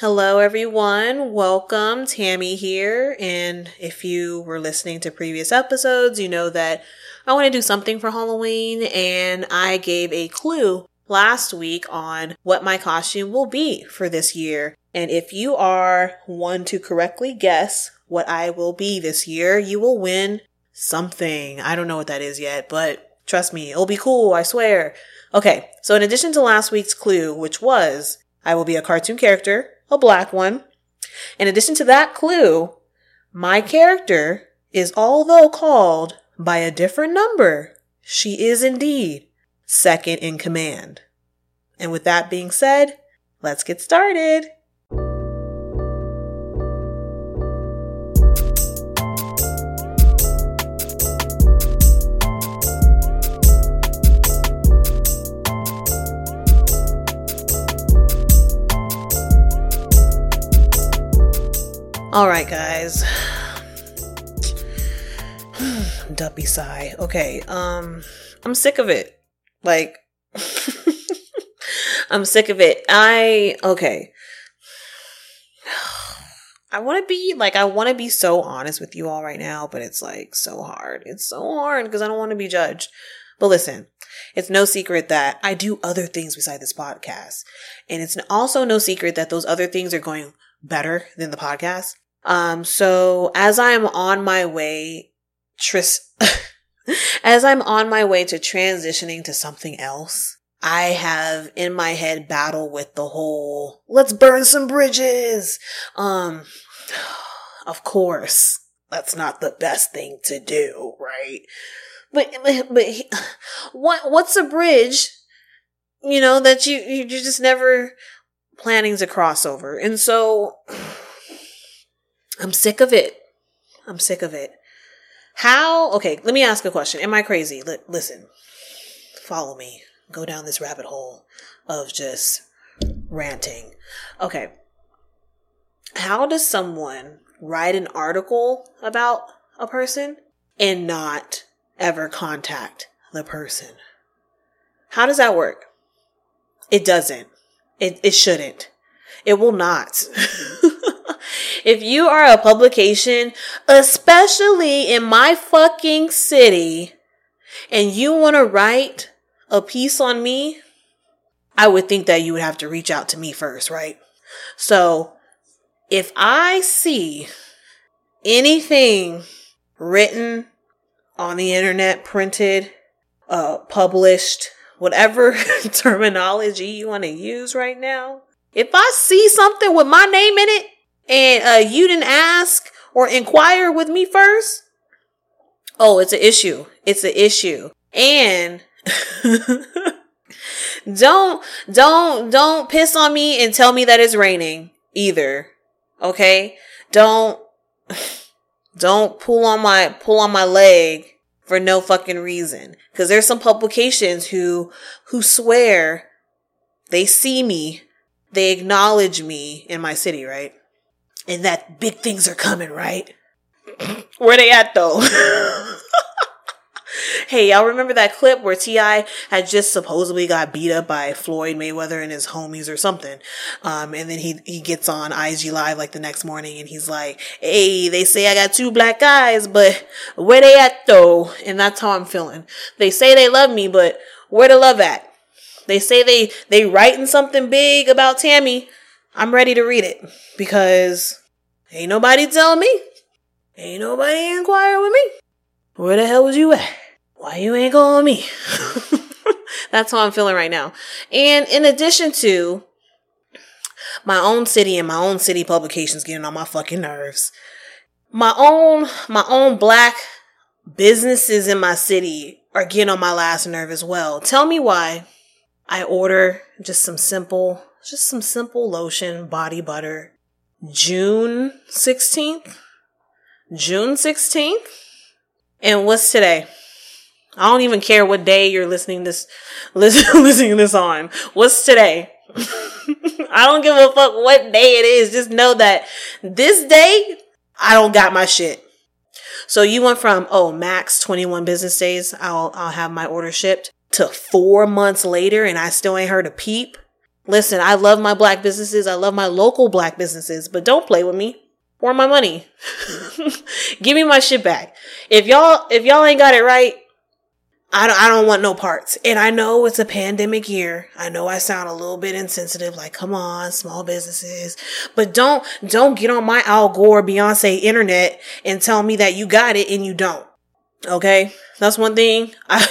Hello, everyone. Welcome. Tammy here. And if you were listening to previous episodes, you know that I want to do something for Halloween, and I gave a clue last week on what my costume will be for this year. And if you are one to correctly guess what I will be this year, you will win something. I don't know what that is yet, but trust me, it'll be cool, I swear. Okay, so in addition to last week's clue, which was I will be a cartoon character, a black one. In addition to that clue, my character is although called by a different number, she is indeed second in command. And with that being said, let's get started. All right, guys. Duppy sigh. Okay, um, I'm sick of it. Like, I'm sick of it. I, okay. I want to be, like, I want to be so honest with you all right now, but it's like so hard. It's so hard because I don't want to be judged. But listen, it's no secret that I do other things beside this podcast. And it's also no secret that those other things are going better than the podcast. Um, so as I'm on my way, tris, as I'm on my way to transitioning to something else, I have in my head battle with the whole, let's burn some bridges. Um, of course, that's not the best thing to do, right? But, but, but what, what's a bridge? You know, that you, you're just never planning to cross over. And so, I'm sick of it. I'm sick of it. How? Okay, let me ask a question. Am I crazy? L- listen, follow me. Go down this rabbit hole of just ranting. Okay. How does someone write an article about a person and not ever contact the person? How does that work? It doesn't. It, it shouldn't. It will not. if you are a publication, especially in my fucking city, and you want to write a piece on me, I would think that you would have to reach out to me first, right? So if I see anything written on the internet, printed, uh, published, whatever terminology you want to use right now, if I see something with my name in it and uh, you didn't ask or inquire with me first, oh, it's an issue. It's an issue. And don't, don't, don't piss on me and tell me that it's raining either. Okay? Don't, don't pull on my, pull on my leg for no fucking reason. Cause there's some publications who, who swear they see me, they acknowledge me in my city, right? And that big things are coming, right? Where they at though? hey, y'all remember that clip where T.I. had just supposedly got beat up by Floyd Mayweather and his homies or something? Um, and then he, he gets on IG Live like the next morning and he's like, Hey, they say I got two black eyes, but where they at though? And that's how I'm feeling. They say they love me, but where the love at? They say they, they writing something big about Tammy. I'm ready to read it because ain't nobody telling me. Ain't nobody inquire with me. Where the hell was you at? Why you ain't calling me? That's how I'm feeling right now. And in addition to my own city and my own city publications getting on my fucking nerves, my own, my own black businesses in my city are getting on my last nerve as well. Tell me why I order just some simple, just some simple lotion, body butter, June 16th. June 16th. And what's today? I don't even care what day you're listening this, listen, listening this on. What's today? I don't give a fuck what day it is. Just know that this day, I don't got my shit. So you went from, oh, max 21 business days. I'll, I'll have my order shipped to four months later and I still ain't heard a peep. Listen, I love my black businesses. I love my local black businesses, but don't play with me or my money. Give me my shit back. If y'all, if y'all ain't got it right, I don't, I don't want no parts. And I know it's a pandemic year. I know I sound a little bit insensitive, like, come on, small businesses. But don't, don't get on my Al Gore, Beyonce internet and tell me that you got it and you don't. Okay? That's one thing I,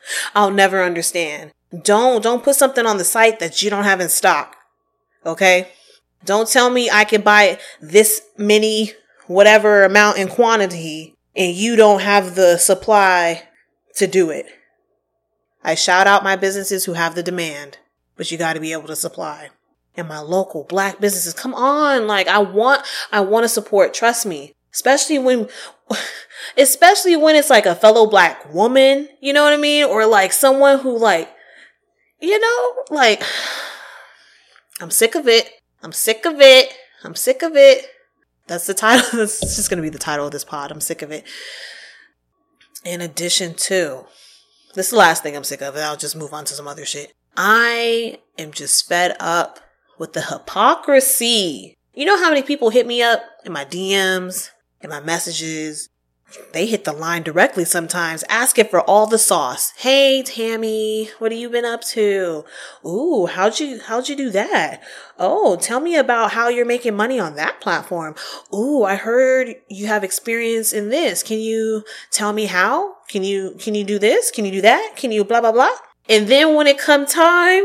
I'll never understand. Don't, don't put something on the site that you don't have in stock. Okay? Don't tell me I can buy this many, whatever amount in quantity and you don't have the supply to do it. I shout out my businesses who have the demand, but you got to be able to supply. And my local black businesses, come on. Like I want, I want to support. Trust me. Especially when, especially when it's like a fellow black woman, you know what I mean? Or like someone who like, you know, like, I'm sick of it. I'm sick of it. I'm sick of it. That's the title. That's just going to be the title of this pod. I'm sick of it in addition to this is the last thing I'm sick of, I'll just move on to some other shit. I am just fed up with the hypocrisy. You know how many people hit me up in my DMs, in my messages, they hit the line directly sometimes, asking for all the sauce. Hey, Tammy, what have you been up to? Ooh, how'd you, how'd you do that? Oh, tell me about how you're making money on that platform. Ooh, I heard you have experience in this. Can you tell me how? Can you, can you do this? Can you do that? Can you blah, blah, blah? And then when it come time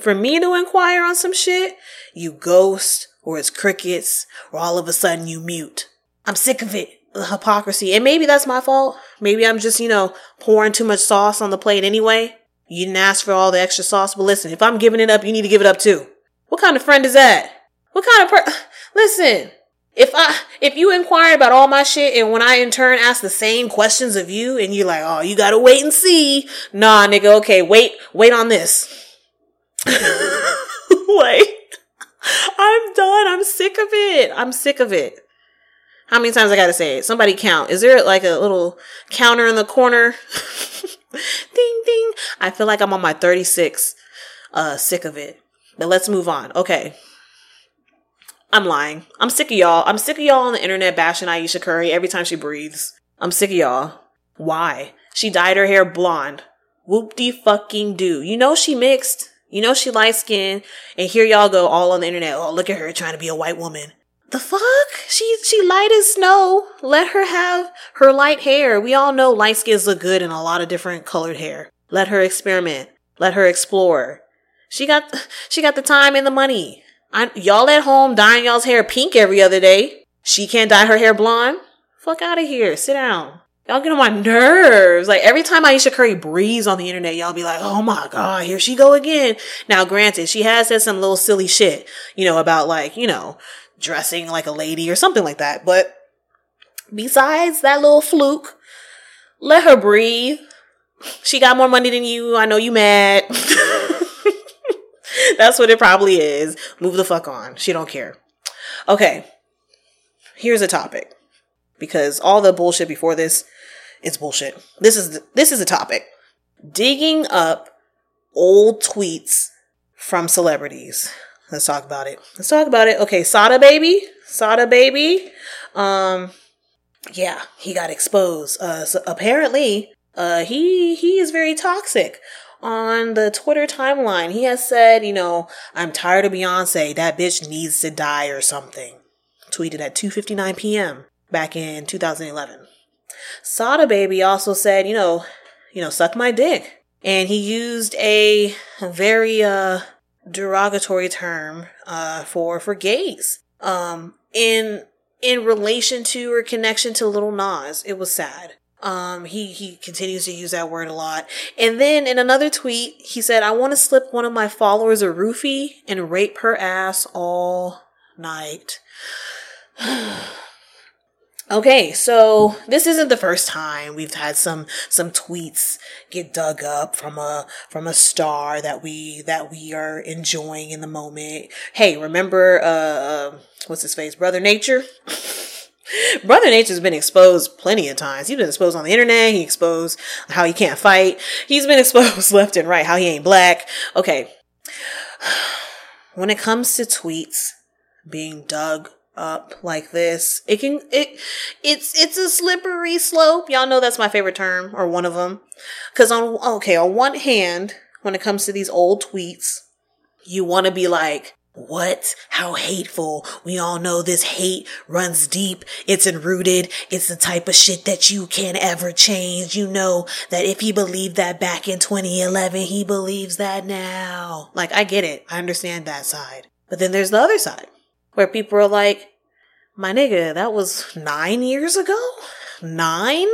for me to inquire on some shit, you ghost or it's crickets or all of a sudden you mute. I'm sick of it hypocrisy. And maybe that's my fault. Maybe I'm just, you know, pouring too much sauce on the plate anyway. You didn't ask for all the extra sauce, but listen, if I'm giving it up, you need to give it up too. What kind of friend is that? What kind of per- listen? If I if you inquire about all my shit and when I in turn ask the same questions of you and you're like, oh, you gotta wait and see. Nah, nigga, okay, wait, wait on this. wait. I'm done. I'm sick of it. I'm sick of it. How many times I gotta say it? Somebody count. Is there like a little counter in the corner? ding ding. I feel like I'm on my 36. Uh, sick of it. But let's move on. Okay. I'm lying. I'm sick of y'all. I'm sick of y'all on the internet bashing Ayesha Curry every time she breathes. I'm sick of y'all. Why? She dyed her hair blonde. Whoop de fucking do. You know she mixed. You know she light skinned. And here y'all go all on the internet. Oh, look at her trying to be a white woman. The fuck? She she light as snow. Let her have her light hair. We all know light skins look good in a lot of different colored hair. Let her experiment. Let her explore. She got she got the time and the money. I, y'all at home dyeing y'all's hair pink every other day. She can't dye her hair blonde. Fuck out of here. Sit down. Y'all get on my nerves. Like every time Ayesha Curry breathes on the internet, y'all be like, "Oh my god, here she go again." Now, granted, she has said some little silly shit, you know, about like, you know, dressing like a lady or something like that. But besides that little fluke, let her breathe. She got more money than you. I know you mad. That's what it probably is. Move the fuck on. She don't care. Okay. Here's a topic. Because all the bullshit before this is bullshit. This is this is a topic. Digging up old tweets from celebrities. Let's talk about it. Let's talk about it. Okay, Sada baby, Sada baby. Um, yeah, he got exposed. Uh, so apparently, uh, he he is very toxic. On the Twitter timeline, he has said, you know, I'm tired of Beyonce. That bitch needs to die or something. Tweeted at 2:59 p.m. back in 2011. Sada baby also said, you know, you know, suck my dick. And he used a very uh derogatory term uh, for for gays um, in in relation to or connection to Lil Nas. It was sad. Um, he he continues to use that word a lot. And then in another tweet, he said, "I want to slip one of my followers a roofie and rape her ass all night." Okay, so this isn't the first time we've had some some tweets get dug up from a from a star that we that we are enjoying in the moment. Hey, remember uh what's his face? Brother Nature? Brother Nature's been exposed plenty of times. He's been exposed on the internet. He exposed how he can't fight. He's been exposed left and right, how he ain't black. Okay. when it comes to tweets being dug up like this, it can it it's it's a slippery slope. Y'all know that's my favorite term or one of them. Cuz on okay, on one hand, when it comes to these old tweets, you want to be like what? How hateful. We all know this hate runs deep. It's enrooted. It's the type of shit that you can't ever change. You know that if he believed that back in 2011, he believes that now. Like, I get it. I understand that side. But then there's the other side where people are like, my nigga, that was nine years ago? Nine?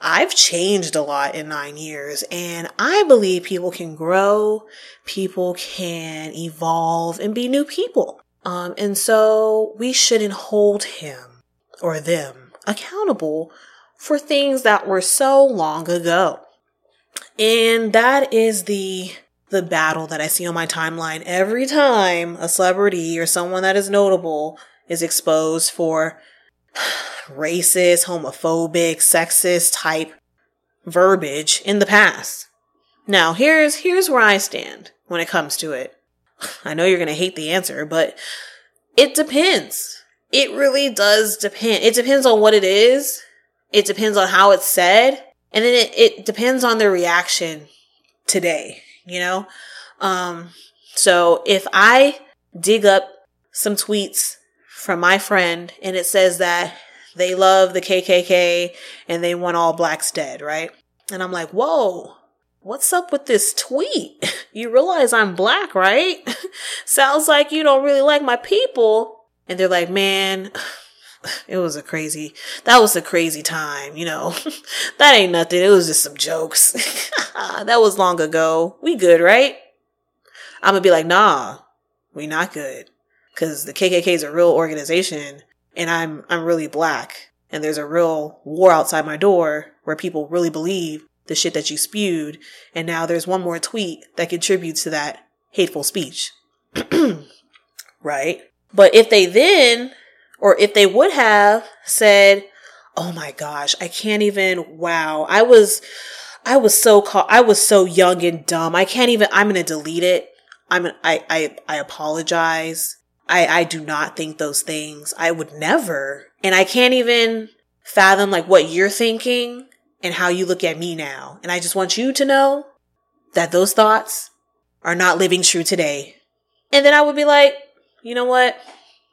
I've changed a lot in nine years and I believe people can grow, people can evolve and be new people. Um, and so we shouldn't hold him or them accountable for things that were so long ago. And that is the the battle that I see on my timeline every time a celebrity or someone that is notable is exposed for racist, homophobic, sexist type verbiage in the past. Now, here's here's where I stand when it comes to it. I know you're going to hate the answer, but it depends. It really does depend. It depends on what it is. It depends on how it's said. And then it, it depends on the reaction today, you know? Um, so if I dig up some tweets from my friend and it says that they love the KKK and they want all blacks dead, right? And I'm like, whoa, what's up with this tweet? You realize I'm black, right? Sounds like you don't really like my people. And they're like, man, it was a crazy, that was a crazy time, you know. that ain't nothing. It was just some jokes. that was long ago. We good, right? I'm gonna be like, nah, we not good. Cause the KKK is a real organization and I'm I'm really black and there's a real war outside my door where people really believe the shit that you spewed and now there's one more tweet that contributes to that hateful speech. right? But if they then or if they would have said, "Oh my gosh, I can't even wow. I was I was so ca- I was so young and dumb. I can't even I'm going to delete it. I'm I I I apologize. I, I do not think those things. I would never. And I can't even fathom like what you're thinking and how you look at me now. And I just want you to know that those thoughts are not living true today. And then I would be like, you know what?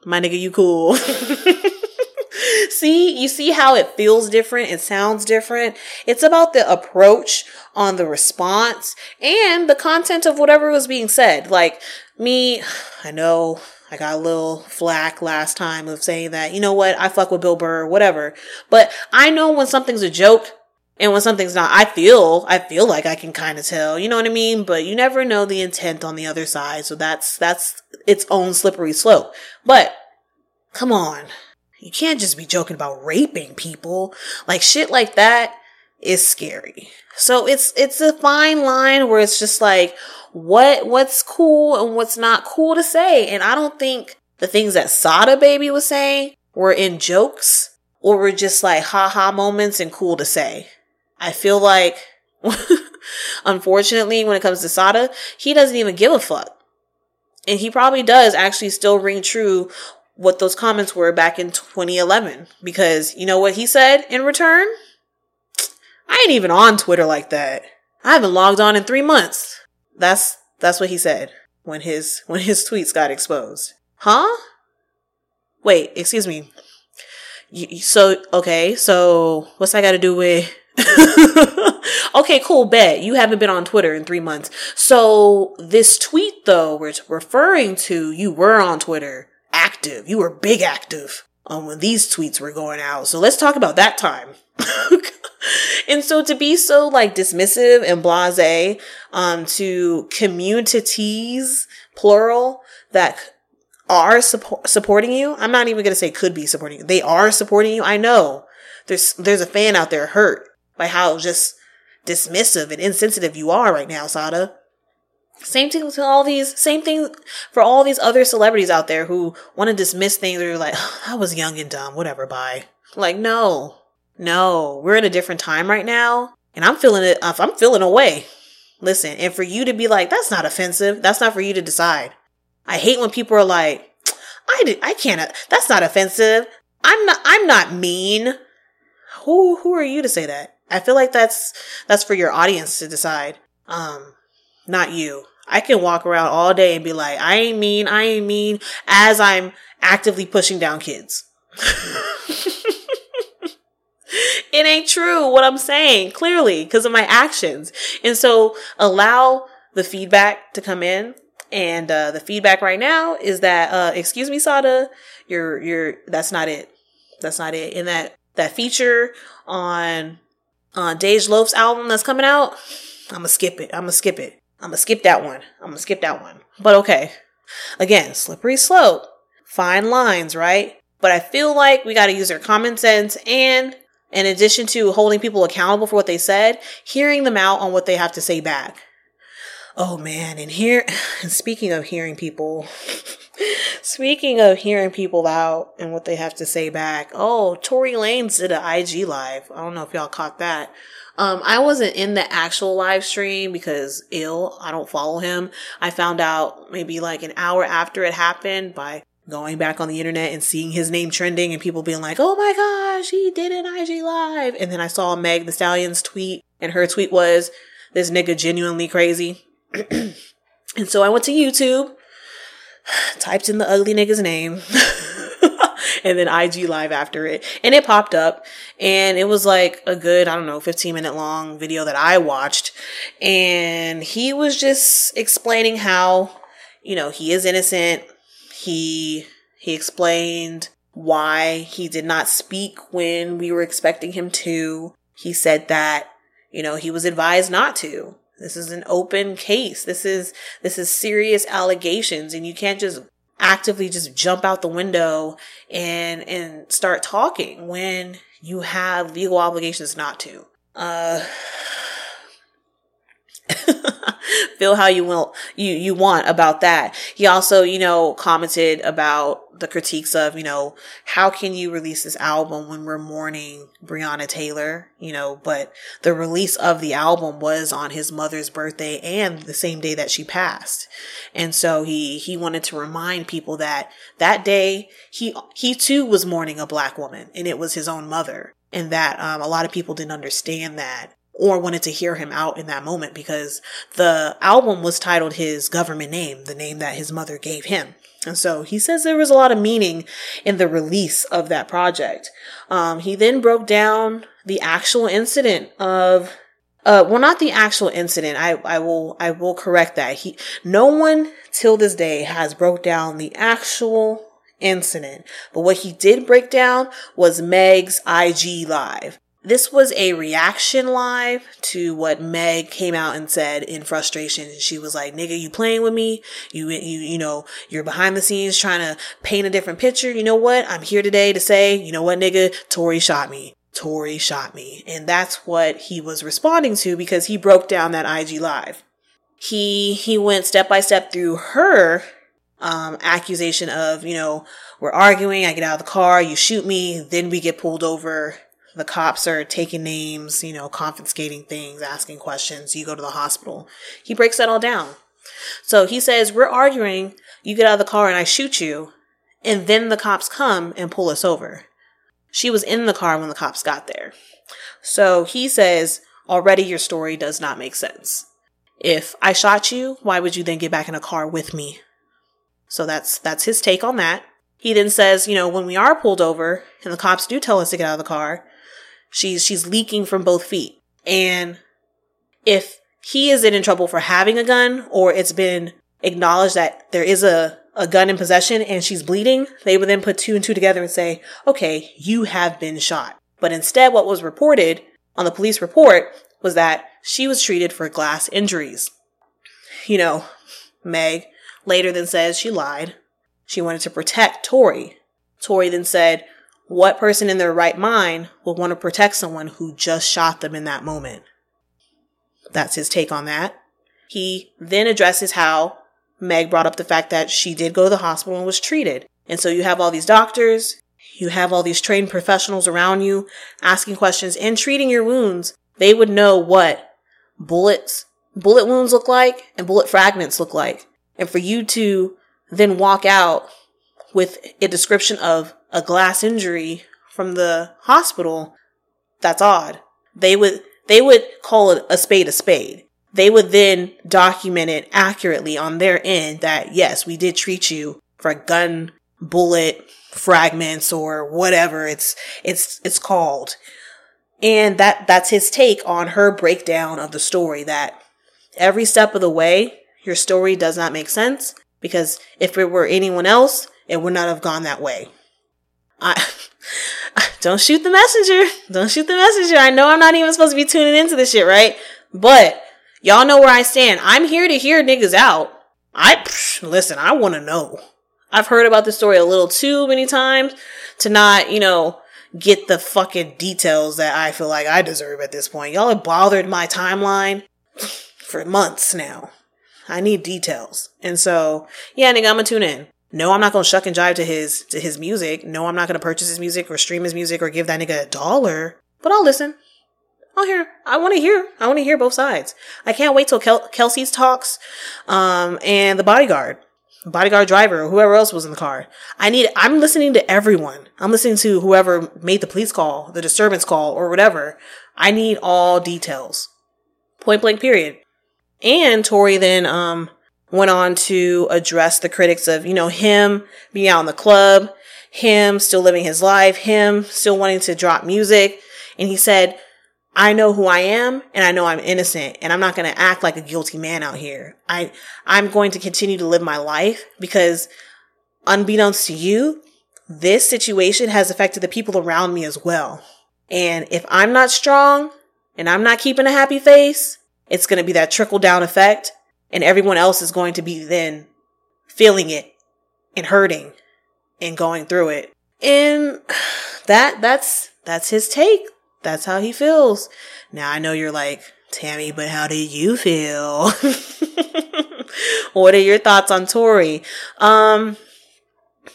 My nigga, you cool. see, you see how it feels different. It sounds different. It's about the approach on the response and the content of whatever was being said. Like me, I know I got a little flack last time of saying that, you know what, I fuck with Bill Burr, whatever. But I know when something's a joke and when something's not, I feel, I feel like I can kind of tell, you know what I mean? But you never know the intent on the other side. So that's, that's its own slippery slope. But come on. You can't just be joking about raping people. Like shit like that is scary. So it's, it's a fine line where it's just like, what what's cool and what's not cool to say. And I don't think the things that Sada Baby was saying were in jokes or were just like haha moments and cool to say. I feel like unfortunately when it comes to Sada, he doesn't even give a fuck. And he probably does actually still ring true what those comments were back in 2011 because you know what he said in return? I ain't even on Twitter like that. I haven't logged on in three months. That's that's what he said when his when his tweets got exposed. Huh? Wait, excuse me. So okay, so what's that got to do with? okay, cool. Bet you haven't been on Twitter in three months. So this tweet though, we're referring to you were on Twitter, active. You were big active um, when these tweets were going out. So let's talk about that time. and so to be so like dismissive and blase um, to communities plural that are support, supporting you i'm not even going to say could be supporting you they are supporting you i know there's there's a fan out there hurt by how just dismissive and insensitive you are right now sada same thing to all these same thing for all these other celebrities out there who want to dismiss things or like oh, i was young and dumb whatever bye like no no, we're in a different time right now. And I'm feeling it. Uh, I'm feeling away. Listen, and for you to be like, that's not offensive. That's not for you to decide. I hate when people are like, I did, I can't, uh, that's not offensive. I'm not, I'm not mean. Who, who are you to say that? I feel like that's, that's for your audience to decide. Um, not you. I can walk around all day and be like, I ain't mean, I ain't mean, as I'm actively pushing down kids. it ain't true what I'm saying, clearly, because of my actions. And so allow the feedback to come in. And uh, the feedback right now is that, uh, excuse me, Sada, you're, you're, that's not it. That's not it. And that, that feature on, on Dej Loaf's album that's coming out, I'm gonna skip it. I'm gonna skip it. I'm gonna skip that one. I'm gonna skip that one. But okay. Again, slippery slope. Fine lines, right? But I feel like we gotta use our common sense and in addition to holding people accountable for what they said, hearing them out on what they have to say back. Oh man, and here, and speaking of hearing people, speaking of hearing people out and what they have to say back, oh, Tory Lanez did an IG live. I don't know if y'all caught that. Um, I wasn't in the actual live stream because ill, I don't follow him. I found out maybe like an hour after it happened by going back on the internet and seeing his name trending and people being like, oh my gosh, he did an IG live. And then I saw Meg the Stallion's tweet and her tweet was, this nigga genuinely crazy. And so I went to YouTube, typed in the ugly nigga's name. and then IG live after it. And it popped up and it was like a good, I don't know, 15 minute long video that I watched. And he was just explaining how, you know, he is innocent. He, he explained why he did not speak when we were expecting him to. He said that, you know, he was advised not to. This is an open case. This is, this is serious allegations and you can't just actively just jump out the window and and start talking when you have legal obligations not to. Uh feel how you will you you want about that. He also, you know, commented about the critiques of, you know, how can you release this album when we're mourning Breonna Taylor, you know, but the release of the album was on his mother's birthday and the same day that she passed. And so he he wanted to remind people that that day he he too was mourning a black woman and it was his own mother and that um, a lot of people didn't understand that or wanted to hear him out in that moment because the album was titled his government name, the name that his mother gave him. And so he says there was a lot of meaning in the release of that project. Um, he then broke down the actual incident of, uh, well, not the actual incident. I, I will, I will correct that. He, no one till this day has broke down the actual incident. But what he did break down was Meg's IG live. This was a reaction live to what Meg came out and said in frustration. She was like, nigga, you playing with me? You, you, you know, you're behind the scenes trying to paint a different picture. You know what? I'm here today to say, you know what, nigga? Tory shot me. Tory shot me. And that's what he was responding to because he broke down that IG live. He, he went step by step through her, um, accusation of, you know, we're arguing. I get out of the car. You shoot me. Then we get pulled over the cops are taking names, you know, confiscating things, asking questions. You go to the hospital. He breaks that all down. So he says, We're arguing. You get out of the car and I shoot you. And then the cops come and pull us over. She was in the car when the cops got there. So he says, Already your story does not make sense. If I shot you, why would you then get back in a car with me? So that's that's his take on that. He then says, you know, when we are pulled over and the cops do tell us to get out of the car, She's she's leaking from both feet. And if he is in trouble for having a gun or it's been acknowledged that there is a, a gun in possession and she's bleeding, they would then put two and two together and say, okay, you have been shot. But instead, what was reported on the police report was that she was treated for glass injuries. You know, Meg later then says she lied. She wanted to protect Tory. Tory then said, what person in their right mind would want to protect someone who just shot them in that moment? That's his take on that. He then addresses how Meg brought up the fact that she did go to the hospital and was treated. And so you have all these doctors, you have all these trained professionals around you asking questions and treating your wounds. They would know what bullets, bullet wounds look like and bullet fragments look like. And for you to then walk out with a description of a glass injury from the hospital, that's odd. They would they would call it a spade a spade. They would then document it accurately on their end that yes, we did treat you for gun bullet fragments or whatever it's it's it's called. And that that's his take on her breakdown of the story that every step of the way your story does not make sense because if it were anyone else, it would not have gone that way. I don't shoot the messenger. Don't shoot the messenger. I know I'm not even supposed to be tuning into this shit, right? But y'all know where I stand. I'm here to hear niggas out. I psh, listen. I want to know. I've heard about this story a little too many times to not, you know, get the fucking details that I feel like I deserve at this point. Y'all have bothered my timeline for months now. I need details. And so, yeah, nigga, I'm gonna tune in. No, I'm not gonna shuck and jive to his to his music. No, I'm not gonna purchase his music or stream his music or give that nigga a dollar. But I'll listen. I'll hear. I want to hear. I want to hear both sides. I can't wait till Kel- Kelsey's talks, um, and the bodyguard, bodyguard driver, or whoever else was in the car. I need. I'm listening to everyone. I'm listening to whoever made the police call, the disturbance call, or whatever. I need all details. Point blank. Period. And Tory then um went on to address the critics of, you know, him being out in the club, him still living his life, him still wanting to drop music. And he said, I know who I am and I know I'm innocent and I'm not going to act like a guilty man out here. I, I'm going to continue to live my life because unbeknownst to you, this situation has affected the people around me as well. And if I'm not strong and I'm not keeping a happy face, it's going to be that trickle down effect and everyone else is going to be then feeling it and hurting and going through it. And that, that's, that's his take. That's how he feels. Now I know you're like, Tammy, but how do you feel? what are your thoughts on Tory? Um,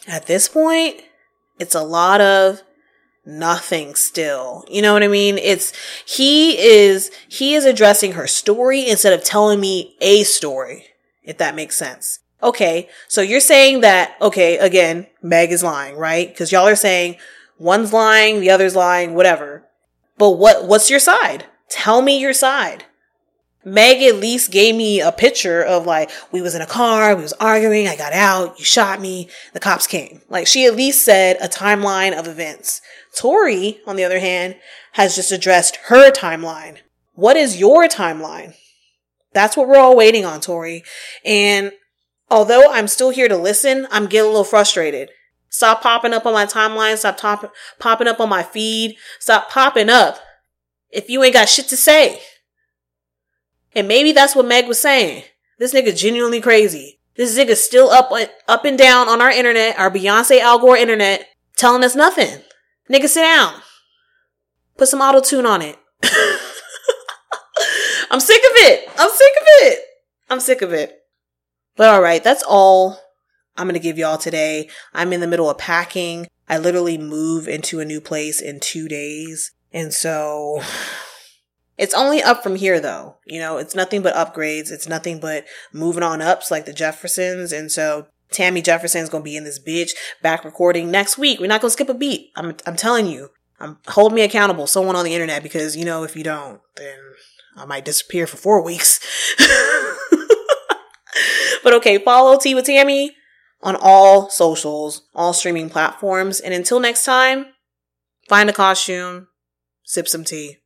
at this point, it's a lot of nothing still. You know what I mean? It's, he is, he is addressing her story instead of telling me a story, if that makes sense. Okay. So you're saying that, okay, again, Meg is lying, right? Cause y'all are saying one's lying, the other's lying, whatever. But what, what's your side? Tell me your side. Meg at least gave me a picture of like, we was in a car, we was arguing, I got out, you shot me, the cops came. Like she at least said a timeline of events. Tory, on the other hand, has just addressed her timeline. What is your timeline? That's what we're all waiting on, Tory. And although I'm still here to listen, I'm getting a little frustrated. Stop popping up on my timeline. Stop top- popping up on my feed. Stop popping up if you ain't got shit to say. And maybe that's what Meg was saying. This nigga genuinely crazy. This nigga still up, up and down on our internet, our Beyonce Al Gore internet, telling us nothing. Nigga, sit down. Put some auto tune on it. I'm sick of it. I'm sick of it. I'm sick of it. But all right, that's all I'm going to give y'all today. I'm in the middle of packing. I literally move into a new place in two days. And so it's only up from here though. You know, it's nothing but upgrades. It's nothing but moving on ups like the Jeffersons. And so Tammy Jefferson's gonna be in this bitch back recording next week. We're not gonna skip a beat. I'm I'm telling you. I'm hold me accountable, someone on the internet, because you know if you don't, then I might disappear for four weeks. but okay, follow Tea with Tammy on all socials, all streaming platforms, and until next time, find a costume, sip some tea.